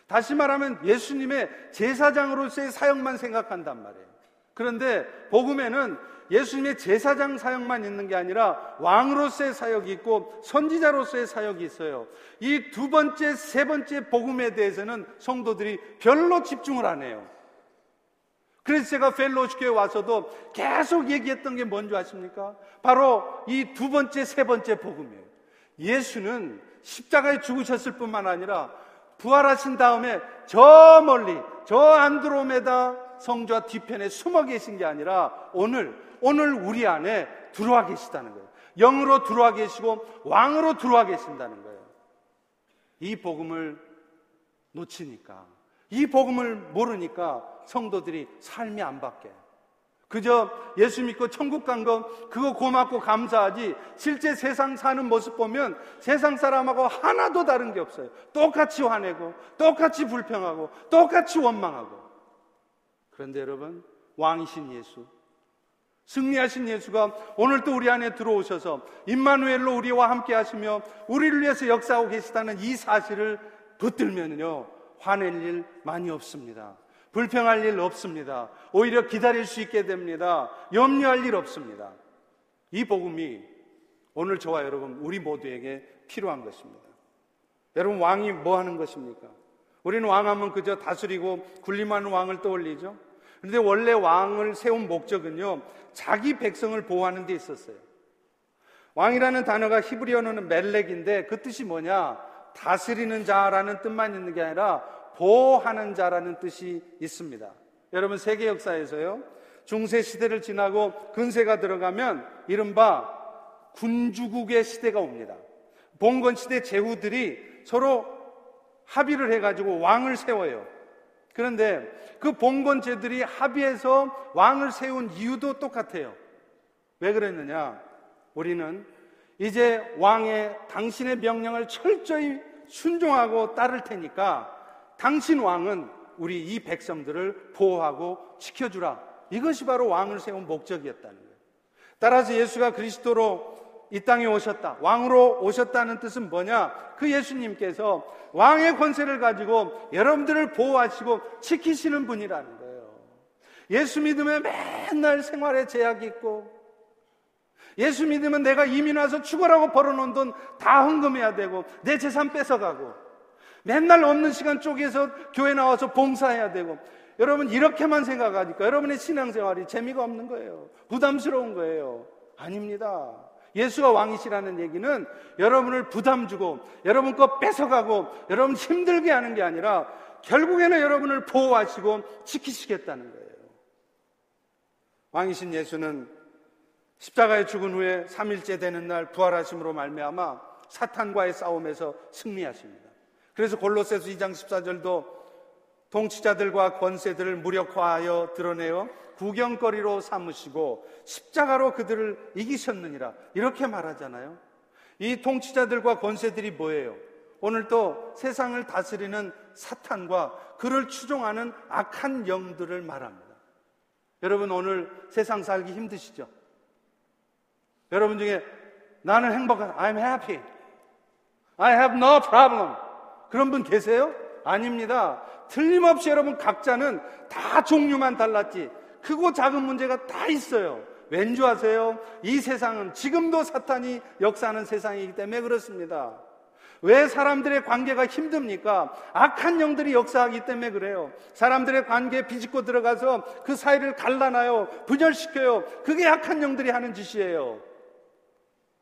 다시 말하면 예수님의 제사장으로서의 사역만 생각한단 말이에요. 그런데 복음에는 예수님의 제사장 사역만 있는 게 아니라 왕으로서의 사역이 있고 선지자로서의 사역이 있어요. 이 두 번째, 세 번째 복음에 대해서는 성도들이 별로 집중을 안 해요. 그래서 제가 펠로시교에 와서도 계속 얘기했던 게 뭔지 아십니까? 바로 이 두 번째, 세 번째 복음이에요. 예수는 십자가에 죽으셨을 뿐만 아니라 부활하신 다음에 저 멀리, 저 안드로메다 성좌 뒤편에 숨어 계신 게 아니라 오늘, 오늘 우리 안에 들어와 계시다는 거예요. 영으로 들어와 계시고 왕으로 들어와 계신다는 거예요. 이 복음을 놓치니까, 이 복음을 모르니까 성도들이 삶이 안 바뀌어요. 그저 예수 믿고 천국 간 거 그거 고맙고 감사하지 실제 세상 사는 모습 보면 세상 사람하고 하나도 다른 게 없어요. 똑같이 화내고 똑같이 불평하고 똑같이 원망하고 그런데 여러분 왕이신 예수 승리하신 예수가 오늘 또 우리 안에 들어오셔서 임마누엘로 우리와 함께 하시며 우리를 위해서 역사하고 계시다는 이 사실을 붙들면요 화낼 일 많이 없습니다. 불평할 일 없습니다. 오히려 기다릴 수 있게 됩니다. 염려할 일 없습니다. 이 복음이 오늘 저와 여러분, 우리 모두에게 필요한 것입니다. 여러분, 왕이 뭐 하는 것입니까? 우리는 왕하면 그저 다스리고 군림하는 왕을 떠올리죠. 그런데 원래 왕을 세운 목적은요, 자기 백성을 보호하는 데 있었어요. 왕이라는 단어가 히브리어는 멜렉인데 그 뜻이 뭐냐? 다스리는 자라는 뜻만 있는 게 아니라 보호하는 자라는 뜻이 있습니다. 여러분 세계 역사에서요. 중세 시대를 지나고 근세가 들어가면 이른바 군주국의 시대가 옵니다. 봉건 시대 제후들이 서로 합의를 해가지고 왕을 세워요. 그런데 그 봉건제들이 합의해서 왕을 세운 이유도 똑같아요. 왜 그랬느냐? 우리는 이제 왕의 당신의 명령을 철저히 순종하고 따를 테니까 당신 왕은 우리 이 백성들을 보호하고 지켜주라. 이것이 바로 왕을 세운 목적이었다는 거예요. 따라서 예수가 그리스도로 이 땅에 오셨다. 왕으로 오셨다는 뜻은 뭐냐? 그 예수님께서 왕의 권세를 가지고 여러분들을 보호하시고 지키시는 분이라는 거예요. 예수 믿으면 맨날 생활에 제약이 있고, 예수 믿으면 내가 이민 와서 죽어라고 벌어놓은 돈 다 헌금해야 되고, 내 재산 뺏어가고, 맨날 없는 시간 쪼개서 교회 나와서 봉사해야 되고 여러분 이렇게만 생각하니까 여러분의 신앙생활이 재미가 없는 거예요. 부담스러운 거예요. 아닙니다. 예수가 왕이시라는 얘기는 여러분을 부담 주고 여러분 거 뺏어가고 여러분 힘들게 하는 게 아니라 결국에는 여러분을 보호하시고 지키시겠다는 거예요. 왕이신 예수는 십자가에 죽은 후에 3일째 되는 날 부활하심으로 말미암아 사탄과의 싸움에서 승리하십니다. 그래서 골로새서 2장 14절도 통치자들과 권세들을 무력화하여 드러내어 구경거리로 삼으시고 십자가로 그들을 이기셨느니라 이렇게 말하잖아요. 이 통치자들과 권세들이 뭐예요? 오늘 또 세상을 다스리는 사탄과 그를 추종하는 악한 영들을 말합니다. 여러분 오늘 세상 살기 힘드시죠? 여러분 중에 나는 행복한 I'm happy. I have no problem. 그런 분 계세요? 아닙니다. 틀림없이 여러분 각자는 다 종류만 달랐지 크고 작은 문제가 다 있어요. 왠지 아세요? 이 세상은 지금도 사탄이 역사하는 세상이기 때문에 그렇습니다. 왜 사람들의 관계가 힘듭니까? 악한 영들이 역사하기 때문에 그래요. 사람들의 관계에 비집고 들어가서 그 사이를 갈라놔요. 분열시켜요. 그게 악한 영들이 하는 짓이에요.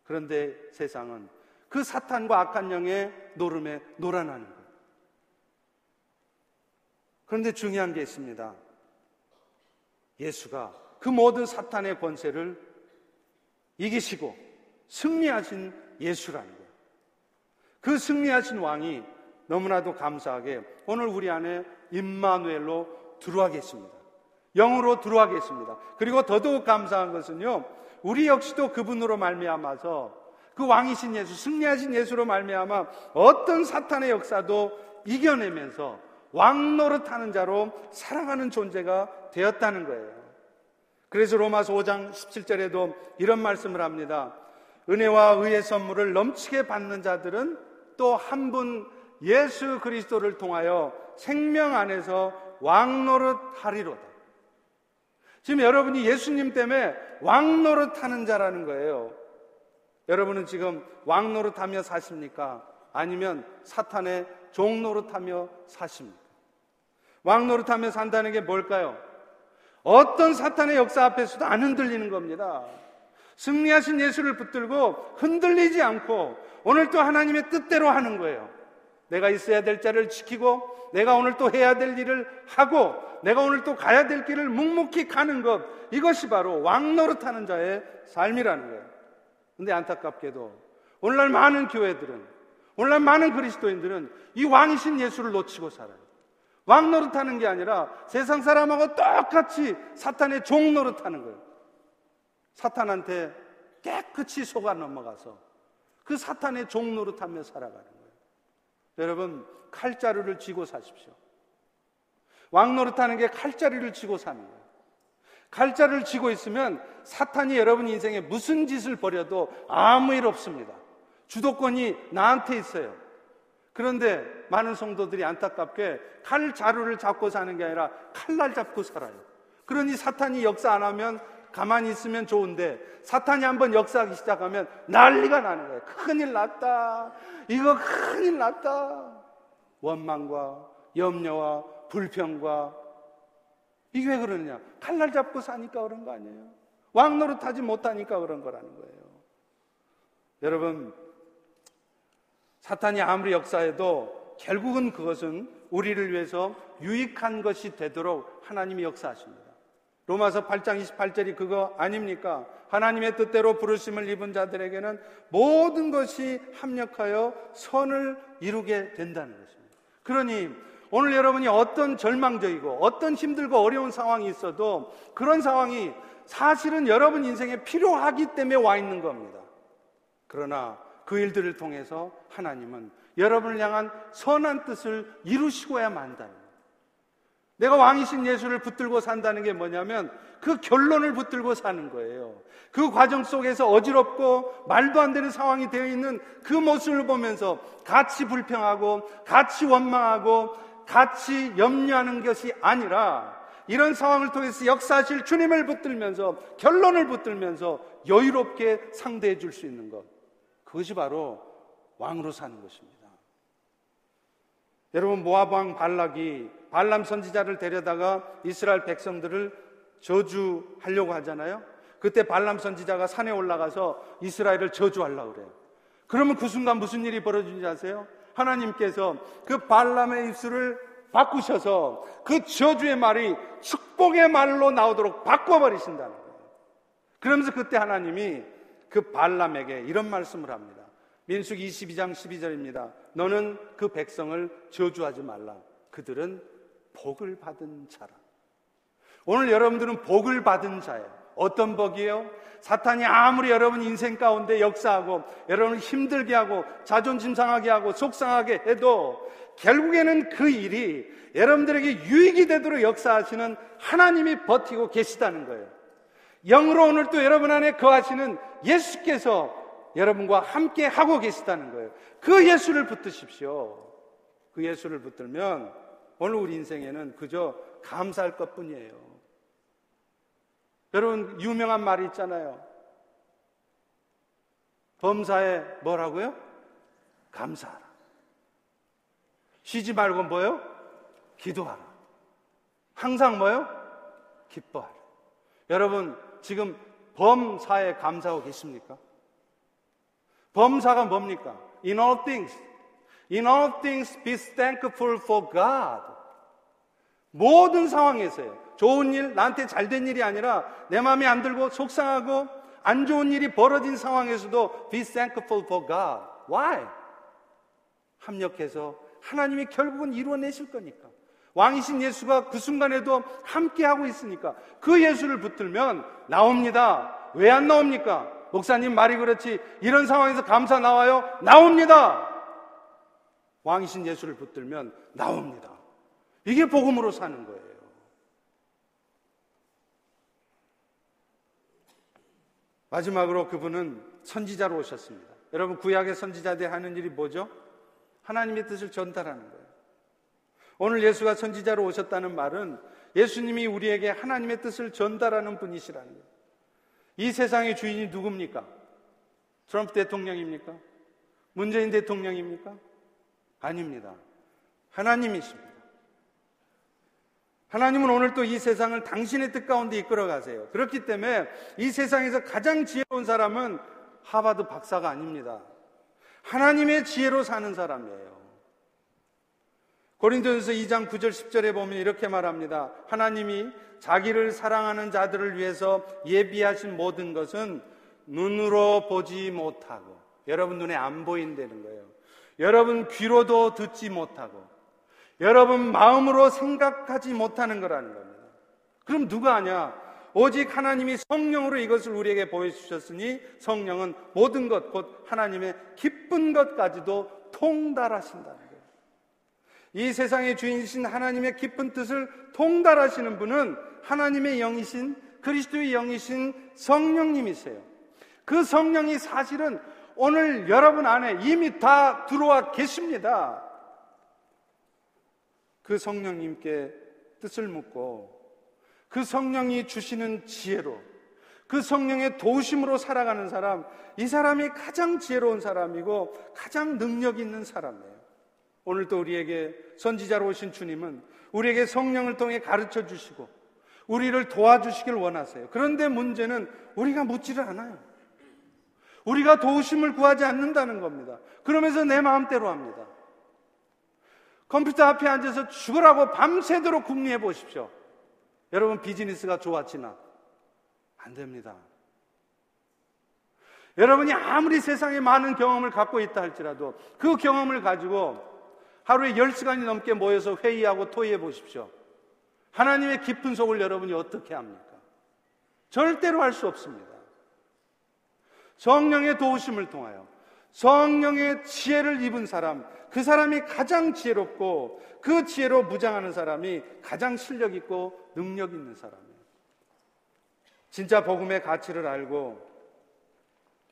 그런데 세상은 그 사탄과 악한 영의 노름에 놀아나는 거예요. 그런데 중요한 게 있습니다. 예수가 그 모든 사탄의 권세를 이기시고 승리하신 예수라는 거예요. 그 승리하신 왕이 너무나도 감사하게 오늘 우리 안에 임마누엘로 들어와 계십니다. 영으로 들어와 계십니다. 그리고 더더욱 감사한 것은요. 우리 역시도 그분으로 말미암아서 그 왕이신 예수, 승리하신 예수로 말미암아 어떤 사탄의 역사도 이겨내면서 왕 노릇하는 자로 살아가는 존재가 되었다는 거예요. 그래서 로마서 5장 17절에도 이런 말씀을 합니다. 은혜와 의의 선물을 넘치게 받는 자들은 또 한 분 예수 그리스도를 통하여 생명 안에서 왕 노릇하리로다. 지금 여러분이 예수님 때문에 왕 노릇하는 자라는 거예요. 여러분은 지금 왕 노릇하며 사십니까? 아니면 사탄의 종 노릇하며 사십니까? 왕 노릇하며 산다는 게 뭘까요? 어떤 사탄의 역사 앞에서도 안 흔들리는 겁니다. 승리하신 예수를 붙들고 흔들리지 않고 오늘 또 하나님의 뜻대로 하는 거예요. 내가 있어야 될 자를 지키고 내가 오늘 또 해야 될 일을 하고 내가 오늘 또 가야 될 길을 묵묵히 가는 것 이것이 바로 왕 노릇하는 자의 삶이라는 거예요. 근데 안타깝게도 오늘날 많은 교회들은 오늘날 많은 그리스도인들은 이 왕이신 예수를 놓치고 살아요. 왕 노릇하는 게 아니라 세상 사람하고 똑같이 사탄의 종 노릇하는 거예요. 사탄한테 깨끗이 속아 넘어가서 그 사탄의 종 노릇하며 살아가는 거예요. 여러분 칼자루를 쥐고 사십시오. 왕 노릇하는 게 칼자루를 쥐고 사는 거예요. 칼자루를 쥐고 있으면 사탄이 여러분 인생에 무슨 짓을 벌여도 아무 일 없습니다. 주도권이 나한테 있어요. 그런데 많은 성도들이 안타깝게 칼 자루를 잡고 사는 게 아니라 칼날 잡고 살아요. 그러니 사탄이 역사 안 하면 가만히 있으면 좋은데 사탄이 한번 역사하기 시작하면 난리가 나는 거예요. 큰일 났다. 이거 큰일 났다. 원망과 염려와 불평과 이게 왜 그러느냐? 칼날 잡고 사니까 그런 거 아니에요? 왕 노릇하지 못하니까 그런 거라는 거예요. 여러분, 사탄이 아무리 역사해도 결국은 그것은 우리를 위해서 유익한 것이 되도록 하나님이 역사하십니다. 로마서 8장 28절이 그거 아닙니까? 하나님의 뜻대로 부르심을 입은 자들에게는 모든 것이 합력하여 선을 이루게 된다는 것입니다. 그러니 오늘 여러분이 어떤 절망적이고 어떤 힘들고 어려운 상황이 있어도 그런 상황이 사실은 여러분 인생에 필요하기 때문에 와 있는 겁니다. 그러나 그 일들을 통해서 하나님은 여러분을 향한 선한 뜻을 이루시고야 만다는 내가 왕이신 예수를 붙들고 산다는 게 뭐냐면 그 결론을 붙들고 사는 거예요. 그 과정 속에서 어지럽고 말도 안 되는 상황이 되어 있는 그 모습을 보면서 같이 불평하고 같이 원망하고 같이 염려하는 것이 아니라 이런 상황을 통해서 역사하실 주님을 붙들면서 결론을 붙들면서 여유롭게 상대해 줄 수 있는 것. 그것이 바로 왕으로 사는 것입니다. 여러분 왕 발락이 발람 선지자를 데려다가 이스라엘 백성들을 저주하려고 하잖아요. 그때 발람 선지자가 산에 올라가서 이스라엘을 저주하려고 그래요. 그러면 그 순간 무슨 일이 벌어지는지 아세요? 하나님께서 그 발람의 입술을 바꾸셔서 그 저주의 말이 축복의 말로 나오도록 바꿔버리신다는 거예요. 그러면서 그때 하나님이 그 발람에게 이런 말씀을 합니다. 민숙 22장 12절입니다. 너는 그 백성을 저주하지 말라. 그들은 복을 받은 자라. 오늘 여러분들은 복을 받은 자예요. 어떤 복이에요? 사탄이 아무리 여러분 인생 가운데 역사하고 여러분을 힘들게 하고 자존심 상하게 하고 속상하게 해도 결국에는 그 일이 여러분들에게 유익이 되도록 역사하시는 하나님이 버티고 계시다는 거예요. 영으로 오늘 또 여러분 안에 거하시는 예수께서 여러분과 함께 하고 계시다는 거예요. 그 예수를 붙드십시오. 그 예수를 붙들면 오늘 우리 인생에는 그저 감사할 것 뿐이에요. 여러분, 유명한 말이 있잖아요. 범사에 뭐라고요? 감사하라. 쉬지 말고 뭐요? 기도하라. 항상 뭐요? 기뻐하라. 여러분, 지금 범사에 감사하고 계십니까? 범사가 뭡니까? In all things. In all things be thankful for God. 모든 상황에서요. 좋은 일, 나한테 잘 된 일이 아니라 내 마음에 안 들고 속상하고 안 좋은 일이 벌어진 상황에서도 be thankful for God. Why? 합력해서 하나님이 결국은 이루어내실 거니까. 왕이신 예수가 그 순간에도 함께하고 있으니까 그 예수를 붙들면 나옵니다. 왜 안 나옵니까? 목사님 말이 그렇지. 이런 상황에서 감사 나와요? 나옵니다. 왕이신 예수를 붙들면 나옵니다. 이게 복음으로 사는 거예요. 마지막으로 그분은 선지자로 오셨습니다. 여러분 구약의 선지자들이 하는 일이 뭐죠? 하나님의 뜻을 전달하는 거예요. 오늘 예수가 선지자로 오셨다는 말은 예수님이 우리에게 하나님의 뜻을 전달하는 분이시라는 거예요. 이 세상의 주인이 누굽니까? 트럼프 대통령입니까? 문재인 대통령입니까? 아닙니다. 하나님이십니다. 하나님은 오늘 또 이 세상을 당신의 뜻 가운데 이끌어 가세요. 그렇기 때문에 이 세상에서 가장 지혜로운 사람은 하바드 박사가 아닙니다. 하나님의 지혜로 사는 사람이에요. 고린도전서 2장 9절 10절에 보면 이렇게 말합니다. 하나님이 자기를 사랑하는 자들을 위해서 예비하신 모든 것은 눈으로 보지 못하고 여러분 눈에 안 보인다는 거예요. 여러분 귀로도 듣지 못하고 여러분 마음으로 생각하지 못하는 거라는 겁니다. 그럼 누가 아냐? 오직 하나님이 성령으로 이것을 우리에게 보여주셨으니 성령은 모든 것, 곧 하나님의 기쁜 것까지도 통달하신다는 거예요. 이 세상의 주인이신 하나님의 기쁜 뜻을 통달하시는 분은 하나님의 영이신 그리스도의 영이신 성령님이세요. 그 성령이 사실은 오늘 여러분 안에 이미 다 들어와 계십니다. 그 성령님께 뜻을 묻고 그 성령이 주시는 지혜로 그 성령의 도심으로 살아가는 사람, 이 사람이 가장 지혜로운 사람이고 가장 능력 있는 사람이에요. 오늘도 우리에게 선지자로 오신 주님은 우리에게 성령을 통해 가르쳐 주시고 우리를 도와주시길 원하세요. 그런데 문제는 우리가 묻지를 않아요. 우리가 도우심을 구하지 않는다는 겁니다. 그러면서 내 마음대로 합니다. 컴퓨터 앞에 앉아서 죽으라고 밤새도록 궁리해 보십시오. 여러분 비즈니스가 좋았지나 안 됩니다. 여러분이 아무리 세상에 많은 경험을 갖고 있다 할지라도 그 경험을 가지고 하루에 10시간이 넘게 모여서 회의하고 토의해 보십시오. 하나님의 깊은 속을 여러분이 어떻게 합니까? 절대로 할 수 없습니다. 성령의 도우심을 통하여 성령의 지혜를 입은 사람, 그 사람이 가장 지혜롭고 그 지혜로 무장하는 사람이 가장 실력 있고 능력 있는 사람이에요. 진짜 복음의 가치를 알고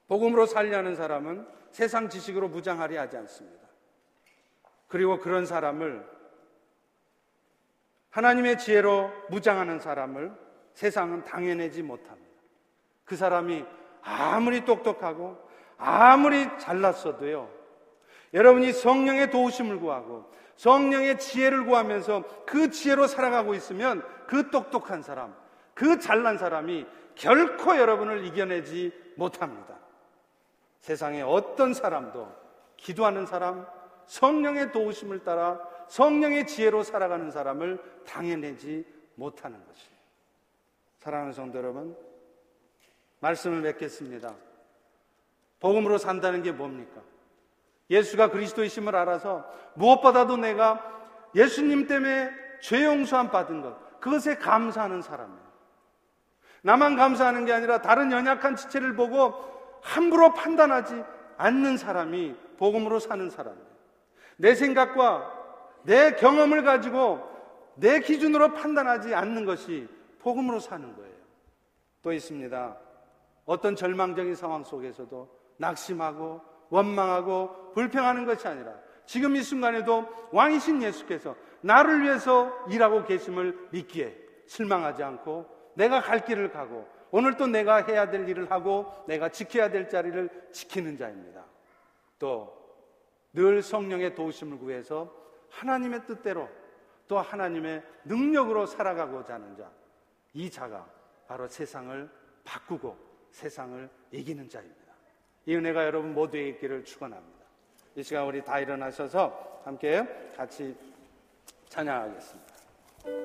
복음으로 살려는 사람은 세상 지식으로 무장하려 하지 않습니다. 그리고 그런 사람을 하나님의 지혜로 무장하는 사람을 세상은 당해내지 못합니다. 그 사람이 아무리 똑똑하고 아무리 잘났어도요, 여러분이 성령의 도우심을 구하고 성령의 지혜를 구하면서 그 지혜로 살아가고 있으면 그 똑똑한 사람, 그 잘난 사람이 결코 여러분을 이겨내지 못합니다. 세상에 어떤 사람도 기도하는 사람, 성령의 도우심을 따라 성령의 지혜로 살아가는 사람을 당해내지 못하는 것이에요. 사랑하는 성도 여러분, 말씀을 맺겠습니다. 복음으로 산다는 게 뭡니까? 예수가 그리스도이심을 알아서 무엇보다도 내가 예수님 때문에 죄 용서함 받은 것, 그것에 감사하는 사람이에요. 나만 감사하는 게 아니라 다른 연약한 지체를 보고 함부로 판단하지 않는 사람이 복음으로 사는 사람이에요. 내 생각과 내 경험을 가지고 내 기준으로 판단하지 않는 것이 복음으로 사는 거예요. 또 있습니다. 어떤 절망적인 상황 속에서도 낙심하고 원망하고 불평하는 것이 아니라 지금 이 순간에도 왕이신 예수께서 나를 위해서 일하고 계심을 믿기에 실망하지 않고 내가 갈 길을 가고 오늘 또 내가 해야 될 일을 하고 내가 지켜야 될 자리를 지키는 자입니다. 또 늘 성령의 도우심을 구해서 하나님의 뜻대로 또 하나님의 능력으로 살아가고자 하는 자. 이 자가 바로 세상을 바꾸고 세상을 이기는 자입니다. 이 은혜가 여러분 모두에게 있기를 축원합니다. 이 시간 우리 다 일어나셔서 함께 같이 찬양하겠습니다.